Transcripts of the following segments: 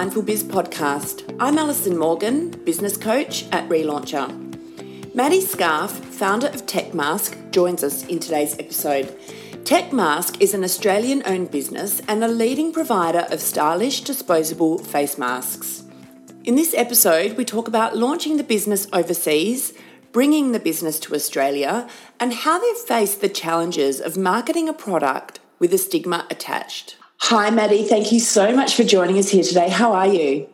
Mindful Biz podcast. I'm Alison Morgan, business coach at Relauncher. Maddie Scarf, founder of Tecmask, joins us in today's episode. Tecmask is an Australian owned business and a leading provider of stylish disposable face masks. In this episode, we talk about launching the business overseas, bringing the business to Australia, and how they've faced the challenges of marketing a product with a stigma attached. Hi, Maddie. Thank you so much for joining us here today. How are you?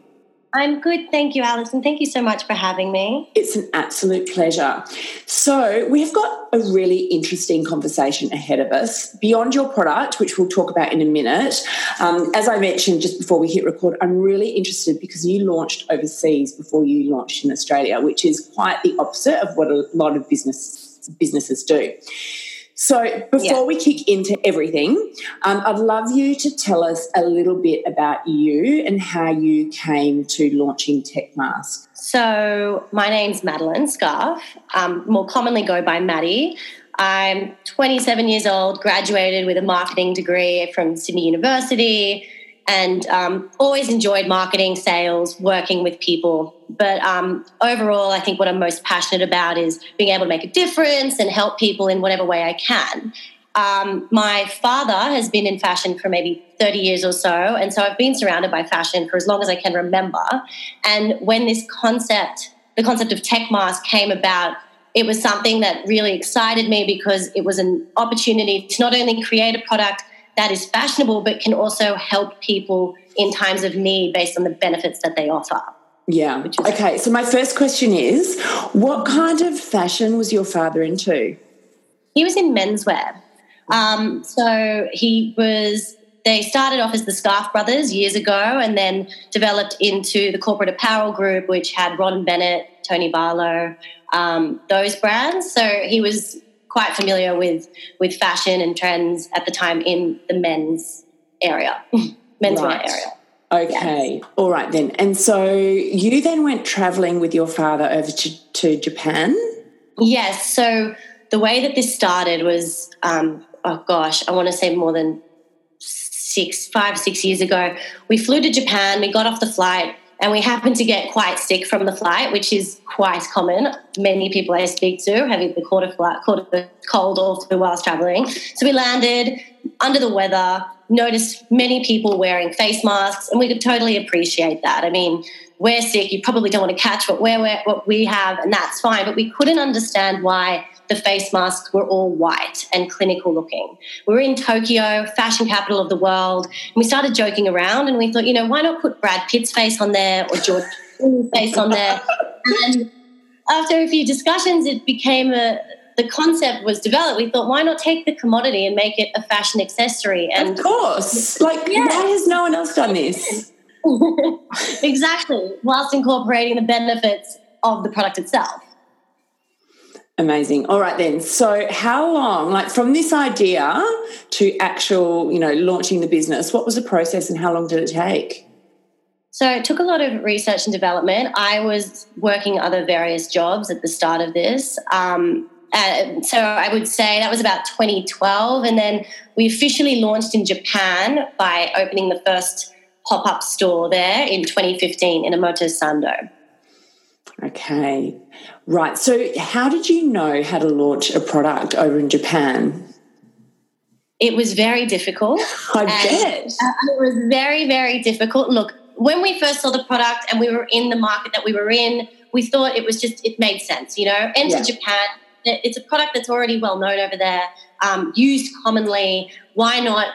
I'm good. Thank you, Alison. Thank you so much for having me. It's an absolute pleasure. So, we've got a really interesting conversation ahead of us beyond your product, which we'll talk about in a minute. Um, as I mentioned just before we hit record, I'm really interested because you launched overseas before you launched in Australia, which is quite the opposite of what a lot of business businesses do. So, before yeah. we kick into everything, um, I'd love you to tell us a little bit about you and how you came to launching Tecmask. So, my name's Madeline Scarf, um, more commonly go by Maddie. I'm 27 years old, graduated with a marketing degree from Sydney University and um, always enjoyed marketing, sales, working with people. But um, overall, I think what I'm most passionate about is being able to make a difference and help people in whatever way I can. Um, my father has been in fashion for maybe 30 years or so, and so I've been surrounded by fashion for as long as I can remember. And when this concept, the concept of Tecmask came about, it was something that really excited me because it was an opportunity to not only create a product that is fashionable but can also help people in times of need based on the benefits that they offer. Yeah. Is- okay. So my first question is, what kind of fashion was your father into? He was in menswear. Um, so he was. They started off as the Scarf Brothers years ago, and then developed into the corporate apparel group, which had Ron Bennett, Tony Barlow, um, those brands. So he was quite familiar with with fashion and trends at the time in the men's area, men's right. wear area. Okay, yes. all right then. And so you then went traveling with your father over to, to Japan. Yes. So the way that this started was, um, oh gosh, I want to say more than six, five, six years ago. We flew to Japan. We got off the flight and we happened to get quite sick from the flight, which is quite common. Many people I speak to have either caught a flight, caught a cold or flu whilst traveling. So we landed under the weather, noticed many people wearing face masks, and we could totally appreciate that. I mean, we're sick, you probably don't want to catch what we're what we have, and that's fine. But we couldn't understand why the face masks were all white and clinical looking. We were in Tokyo, fashion capital of the world, and we started joking around and we thought, you know, why not put Brad Pitt's face on there or George Clooney's face on there? And after a few discussions, it became a the concept was developed, we thought, why not take the commodity and make it a fashion accessory? And of course, like yeah. why has no one else done this? exactly, whilst incorporating the benefits of the product itself. Amazing. All right then. So how long, like from this idea to actual, you know, launching the business, what was the process and how long did it take? So it took a lot of research and development. I was working other various jobs at the start of this. Um, uh, so I would say that was about 2012. And then we officially launched in Japan by opening the first pop up store there in 2015 in Omotesando. Okay. Right. So, how did you know how to launch a product over in Japan? It was very difficult. I bet. Uh, it was very, very difficult. Look, when we first saw the product and we were in the market that we were in, we thought it was just, it made sense, you know, enter yeah. Japan. It's a product that's already well known over there, um, used commonly. Why not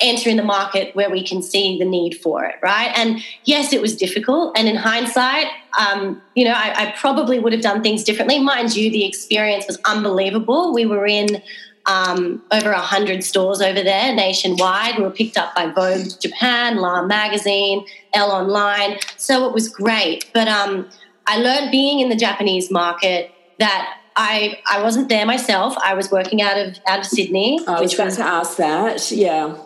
enter in the market where we can see the need for it, right? And yes, it was difficult. And in hindsight, um, you know, I, I, probably would have done things differently. Mind you, the experience was unbelievable. We were in um, over 100 stores over there nationwide. We were picked up by Vogue Japan, La Magazine, Elle Online. So it was great. But um, I learned being in the Japanese market that I, I wasn't there myself. I was working out of out of Sydney. I was was, to ask that. Yeah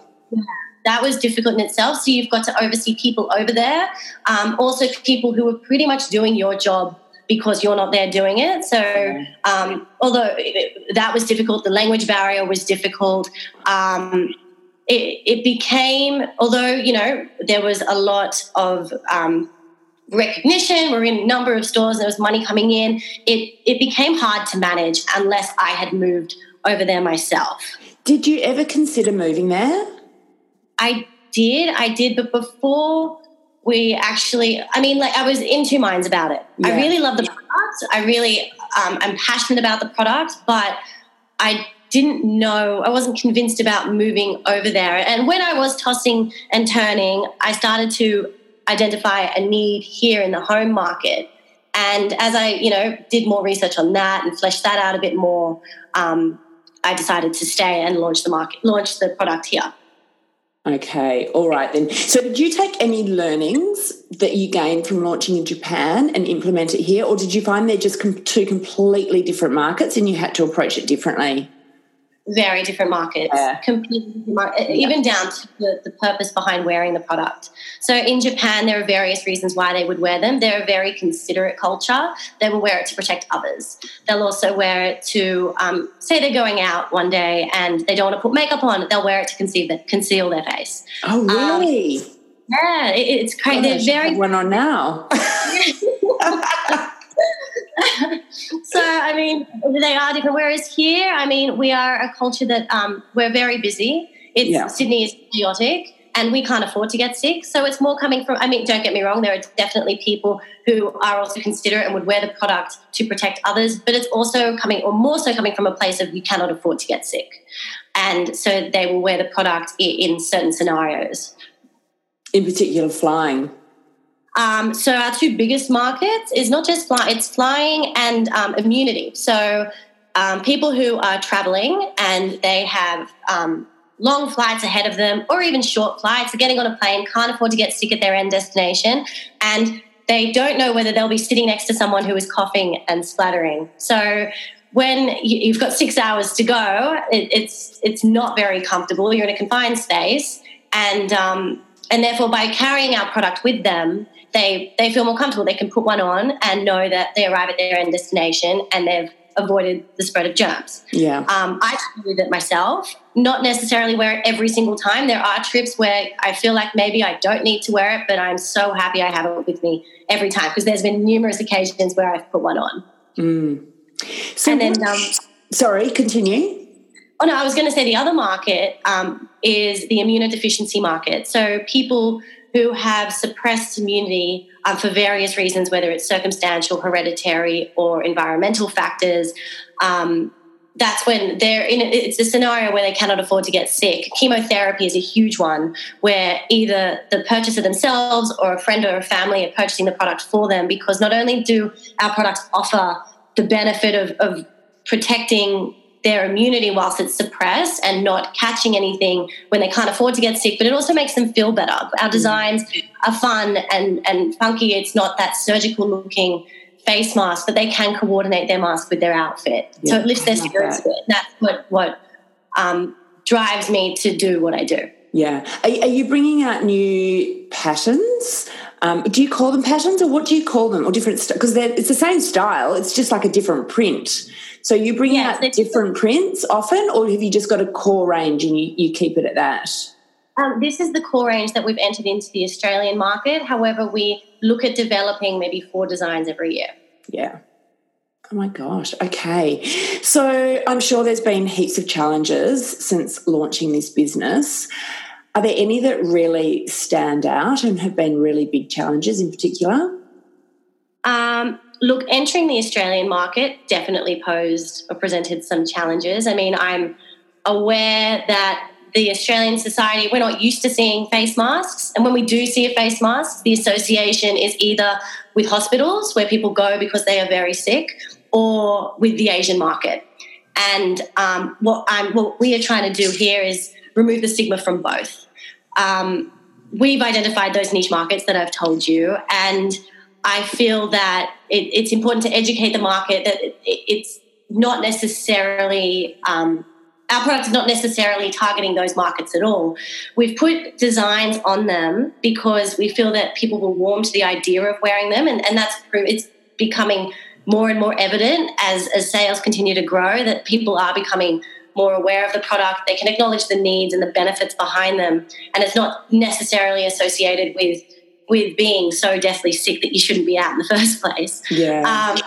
that was difficult in itself. So you've got to oversee people over there, um, also people who are pretty much doing your job because you're not there doing it. So um, although that was difficult, the language barrier was difficult. Um, it, it, became, although, you know, there was a lot of um, recognition, we're in a number of stores, there was money coming in, it, it became hard to manage unless I had moved over there myself. Did you ever consider moving there? I did, I did, but before we actually, I mean, like I was in two minds about it. Yeah. I really love the product. I really, um, I'm passionate about the product, but I didn't know, I wasn't convinced about moving over there. And when I was tossing and turning, I started to identify a need here in the home market. And as I, you know, did more research on that and fleshed that out a bit more, um, I decided to stay and launch the market, launch the product here. Okay, all right then. So, did you take any learnings that you gained from launching in Japan and implement it here, or did you find they're just com- two completely different markets and you had to approach it differently? Very different markets, yeah. completely different even down to the, the, purpose behind wearing the product. So in Japan, there are various reasons why they would wear them. They're a very considerate culture. They will wear it to protect others. They'll also wear it to, um, say they're going out one day and they don't want to put makeup on, they'll wear it to conceal, conceal their face. Oh, really? Um, yeah, it, it's crazy. Oh, they're very. one on now. so I mean, they are different. Whereas here, I mean, we are a culture that um, we're very busy. It's yeah. Sydney is chaotic, and we can't afford to get sick. So it's more coming from. I mean, don't get me wrong. There are definitely people who are also considerate and would wear the product to protect others. But it's also coming, or more so, coming from a place of you cannot afford to get sick, and so they will wear the product in certain scenarios. In particular, flying. Um, so our two biggest markets is not just flying; it's flying and um, immunity. So um, people who are traveling and they have um, long flights ahead of them, or even short flights, are getting on a plane, can't afford to get sick at their end destination, and they don't know whether they'll be sitting next to someone who is coughing and splattering. So when you've got six hours to go, it's it's not very comfortable. You're in a confined space, and um, and therefore by carrying our product with them they they feel more comfortable. They can put one on and know that they arrive at their end destination and they've avoided the spread of germs. Yeah. Um, I with it myself. Not necessarily wear it every single time. There are trips where I feel like maybe I don't need to wear it, but I'm so happy I have it with me every time because there's been numerous occasions where I've put one on. Mm. So and then, um, sorry, continue. Oh no, I was going to say the other market um, is the immunodeficiency market. So people who have suppressed immunity um, for various reasons, whether it's circumstantial, hereditary, or environmental factors. Um, that's when they're in it's a scenario where they cannot afford to get sick. Chemotherapy is a huge one where either the purchaser themselves or a friend or a family are purchasing the product for them because not only do our products offer the benefit of, of protecting their immunity whilst it's suppressed and not catching anything when they can't afford to get sick, but it also makes them feel better. Our mm. designs are fun and, and funky. It's not that surgical looking face mask, but they can coordinate their mask with their outfit. Yeah, so it lifts their spirits that. a bit. That's what, what um, drives me to do what I do. Yeah. Are, are you bringing out new patterns? Um, do you call them patterns or what do you call them or different? Because st- it's the same style, it's just like a different print. So you bring out different prints often, or have you just got a core range and you, you keep it at that? Um, this is the core range that we've entered into the Australian market. However, we look at developing maybe four designs every year. Yeah. Oh my gosh. Okay. So I'm sure there's been heaps of challenges since launching this business. Are there any that really stand out and have been really big challenges in particular? Um, look, entering the Australian market definitely posed or presented some challenges. I mean, I'm aware that the Australian society, we're not used to seeing face masks. And when we do see a face mask, the association is either with hospitals where people go because they are very sick or with the Asian market. And um, what, I'm, what we are trying to do here is remove the stigma from both. Um, we've identified those niche markets that I've told you, and I feel that it, it's important to educate the market that it, it's not necessarily um, our product is not necessarily targeting those markets at all. We've put designs on them because we feel that people will warm to the idea of wearing them, and, and that's it's becoming more and more evident as as sales continue to grow that people are becoming more aware of the product. They can acknowledge the needs and the benefits behind them, and it's not necessarily associated with with being so deathly sick that you shouldn't be out in the first place. Yeah. Um,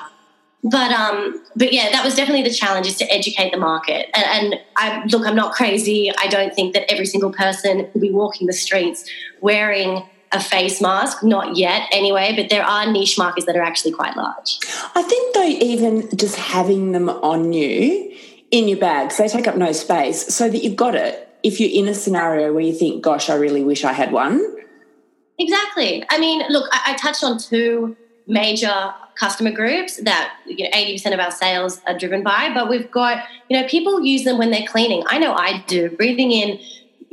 but um, but yeah, that was definitely the challenge is to educate the market. And, and I look, I'm not crazy. I don't think that every single person will be walking the streets wearing a face mask, not yet anyway, but there are niche markets that are actually quite large. I think though, even just having them on you in your bags, they take up no space, so that you've got it. If you're in a scenario where you think, "Gosh, I really wish I had one," exactly. I mean, look, I, I touched on two major customer groups that you know, 80% of our sales are driven by, but we've got, you know, people use them when they're cleaning. I know I do. Breathing in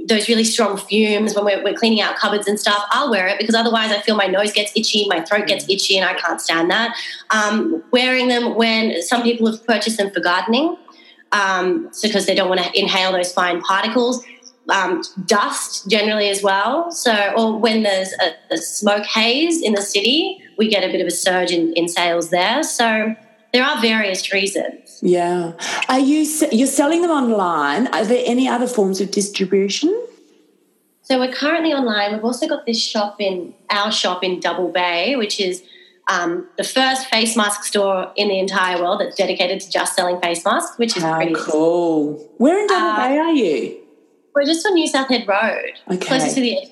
those really strong fumes when we're, we're, cleaning out cupboards and stuff, I'll wear it because otherwise I feel my nose gets itchy, my throat gets itchy, and I can't stand that. Um, wearing them when some people have purchased them for gardening, um, so because they don't want to inhale those fine particles. Um, dust generally as well. So, or when there's a, a, smoke haze in the city, we get a bit of a surge in, in sales there. So, there are various reasons. Yeah. Are you you're selling them online? Are there any other forms of distribution? So we're currently online. We've also got this shop in our shop in Double Bay, which is um, the first face mask store in the entire world that's dedicated to just selling face masks, which is How pretty cool. Where in Double uh, Bay are you? We're just on New South Head Road, okay. closest to the edge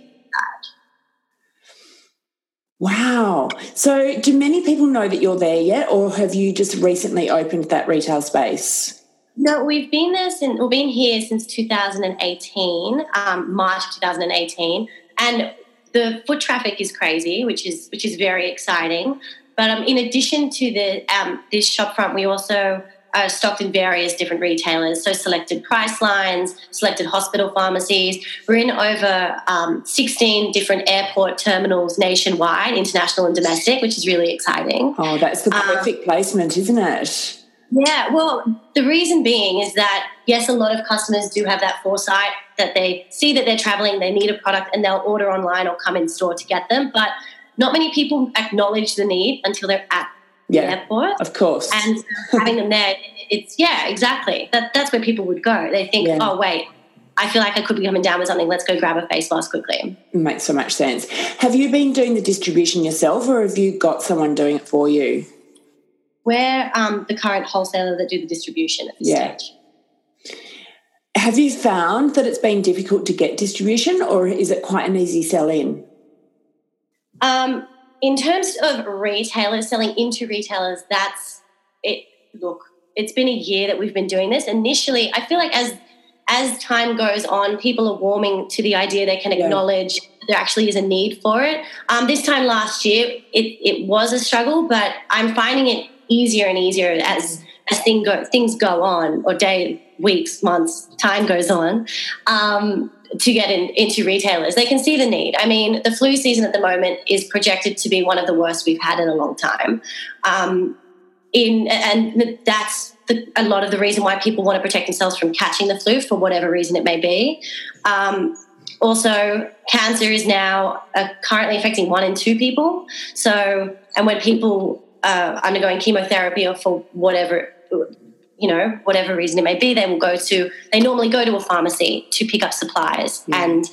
Wow. So, do many people know that you're there yet, or have you just recently opened that retail space? No, we've been there since we've been here since 2018, um, March 2018, and the foot traffic is crazy, which is which is very exciting. But um, in addition to the um, this shopfront, we also uh, stocked in various different retailers, so selected Pricelines, selected hospital pharmacies. We're in over um, 16 different airport terminals nationwide, international and domestic, which is really exciting. Oh, that's the um, perfect um, placement, isn't it? Yeah, well, the reason being is that, yes, a lot of customers do have that foresight that they see that they're traveling, they need a product, and they'll order online or come in store to get them. But not many people acknowledge the need until they're at yeah, airport. Of course. And having them there, it's, yeah, exactly. That, that's where people would go. They think, yeah. oh, wait, I feel like I could be coming down with something. Let's go grab a face mask quickly. makes so much sense. Have you been doing the distribution yourself or have you got someone doing it for you? We're um, the current wholesaler that do the distribution at this yeah. stage. Have you found that it's been difficult to get distribution or is it quite an easy sell in? Um, in terms of retailers selling into retailers, that's it. Look, it's been a year that we've been doing this. Initially, I feel like as as time goes on, people are warming to the idea they can acknowledge yeah. there actually is a need for it. Um, this time last year, it, it was a struggle, but I'm finding it easier and easier as as thing go, things go on, or day, weeks, months, time goes on. Um, to get in, into retailers. They can see the need. I mean, the flu season at the moment is projected to be one of the worst we've had in a long time. Um, in and that's the, a lot of the reason why people want to protect themselves from catching the flu for whatever reason it may be. Um, also, cancer is now uh, currently affecting one in two people. So, and when people uh, undergoing chemotherapy or for whatever you know, whatever reason it may be, they will go to, they normally go to a pharmacy to pick up supplies. Mm. And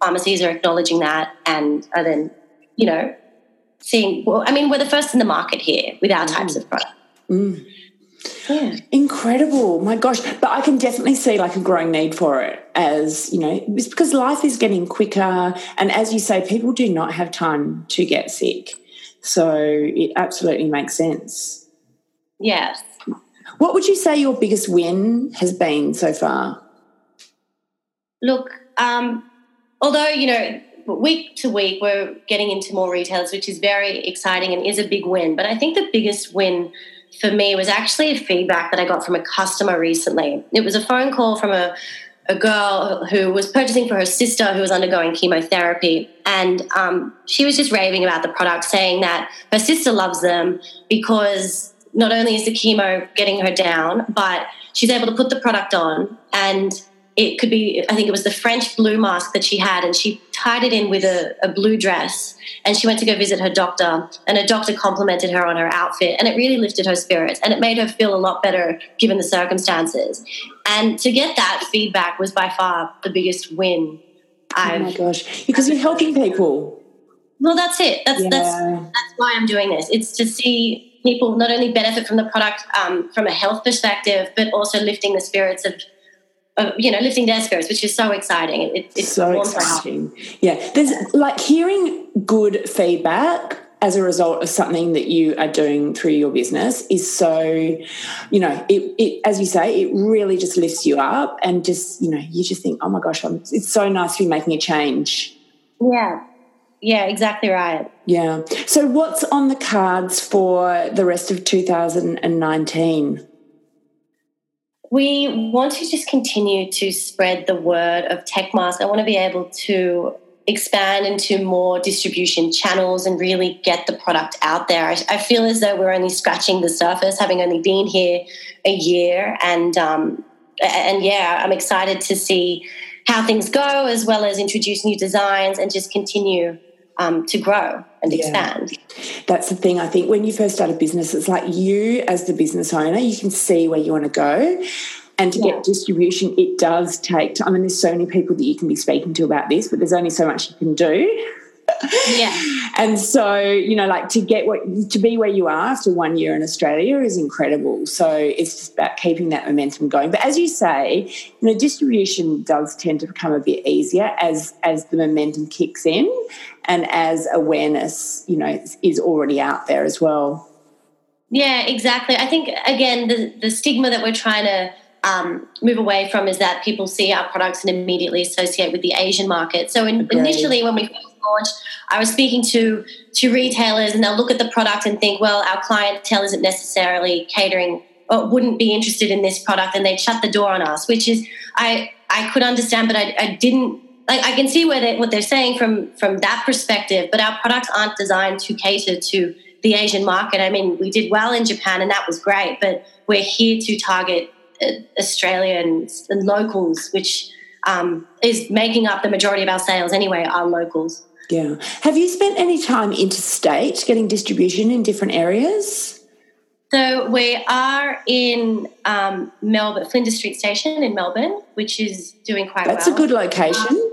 pharmacies are acknowledging that and are then, you know, seeing, well, I mean, we're the first in the market here with our mm. types of product. Mm. Yeah. Incredible. My gosh. But I can definitely see like a growing need for it as, you know, it's because life is getting quicker. And as you say, people do not have time to get sick. So it absolutely makes sense. Yes. What would you say your biggest win has been so far? Look, um, although, you know, week to week we're getting into more retailers, which is very exciting and is a big win. But I think the biggest win for me was actually a feedback that I got from a customer recently. It was a phone call from a, a girl who was purchasing for her sister who was undergoing chemotherapy. And um, she was just raving about the product, saying that her sister loves them because not only is the chemo getting her down, but she's able to put the product on and it could be, I think it was the French blue mask that she had, and she tied it in with a, a, blue dress. And she went to go visit her doctor, and her doctor complimented her on her outfit, and it really lifted her spirits, and it made her feel a lot better given the circumstances. And to get that feedback was by far the biggest win. I've, oh my gosh, because you're helping people. Well, that's it. That's yeah. that's that's why I'm doing this. It's to see people not only benefit from the product um, from a health perspective, but also lifting the spirits of uh, you know, lifting their spirits, which is so exciting. It, it's so exciting. Yeah, there's like hearing good feedback as a result of something that you are doing through your business is so, you know, it, it as you say, it really just lifts you up and just, you know, you just think, oh my gosh, I'm, it's so nice to be making a change. Yeah. Yeah, exactly right. Yeah. So, what's on the cards for the rest of 2019? We want to just continue to spread the word of Tecmask. I want to be able to expand into more distribution channels and really get the product out there. I, I feel as though we're only scratching the surface, having only been here a year, and um, and yeah, I'm excited to see how things go, as well as introduce new designs and just continue um, to grow and yeah. expand. That's the thing. I think when you first start a business, it's like you, as the business owner, you can see where you want to go. And to yeah. get distribution, it does take time. I mean, there's so many people that you can be speaking to about this, but there's only so much you can do yeah. And so, you know, like to get what to be where you are after one year in Australia is incredible. So it's just about keeping that momentum going. But as you say, you know, distribution does tend to become a bit easier as as the momentum kicks in and as awareness, you know, is already out there as well. Yeah, exactly. I think again the the stigma that we're trying to um, move away from is that people see our products and immediately associate with the Asian market. So in, initially, when we first launched, I was speaking to to retailers, and they'll look at the product and think, well, our clientele isn't necessarily catering or wouldn't be interested in this product, and they'd shut the door on us. Which is, I I could understand, but I, I didn't. Like I can see where they, what they're saying from from that perspective, but our products aren't designed to cater to the Asian market. I mean, we did well in Japan, and that was great, but we're here to target uh, Australians and locals, which um, is making up the majority of our sales anyway, are locals. Yeah. Have you spent any time interstate getting distribution in different areas? So we are in um, Melbourne, Flinders Street Station in Melbourne, which is doing quite That's well. That's a good location. Um,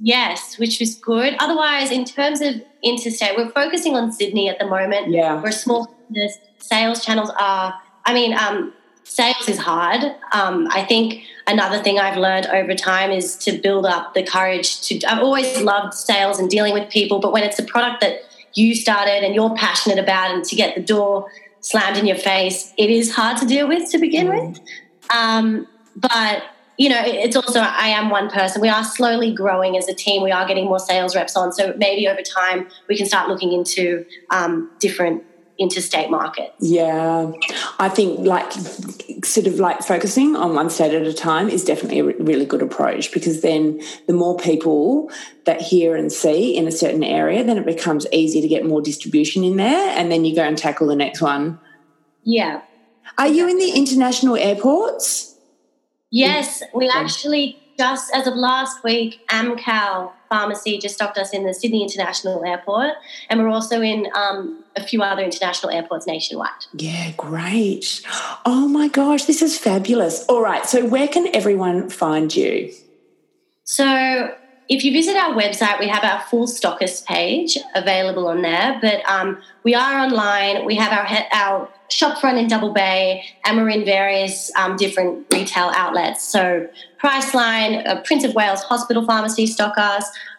yes, which was good. Otherwise, in terms of interstate, we're focusing on Sydney at the moment. Yeah. We're small. The sales channels are, I mean, um, sales is hard. Um, I think another thing I've learned over time is to build up the courage to. I've always loved sales and dealing with people, but when it's a product that you started and you're passionate about, and to get the door slammed in your face, it is hard to deal with to begin mm. with. Um, but you know, it's also I am one person. We are slowly growing as a team. We are getting more sales reps on, so maybe over time we can start looking into um, different interstate markets. Yeah, I think like sort of like focusing on one state at a time is definitely a really good approach because then the more people that hear and see in a certain area, then it becomes easy to get more distribution in there, and then you go and tackle the next one. Yeah. Are you in the international airports? Yes, we actually just as of last week, Amcal Pharmacy just stopped us in the Sydney International Airport, and we're also in um, a few other international airports nationwide. Yeah, great. Oh my gosh, this is fabulous. All right, so where can everyone find you? So, if you visit our website, we have our full stockist page available on there. But um, we are online. We have our our shop front in Double Bay, and we're in various um, different retail outlets. So Priceline, uh, Prince of Wales Hospital Pharmacy stock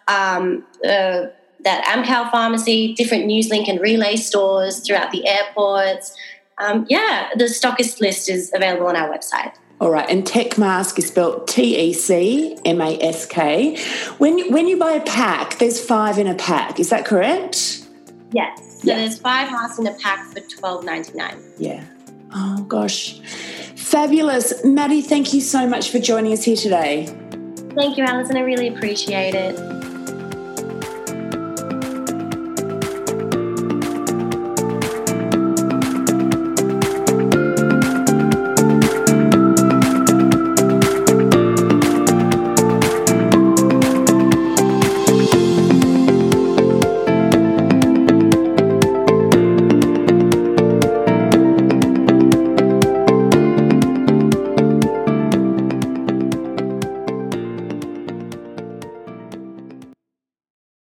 um, uh, that Amcal Pharmacy, different Newslink and Relay stores throughout the airports. Um, yeah, the stockist list is available on our website. All right, and Tecmask is spelled T E C M A S K. When you, when you buy a pack, there's five in a pack. Is that correct? Yes. So yeah. there's five masks in a pack for twelve ninety nine. Yeah. Oh gosh. Fabulous. Maddie, thank you so much for joining us here today. Thank you, Alison. I really appreciate it.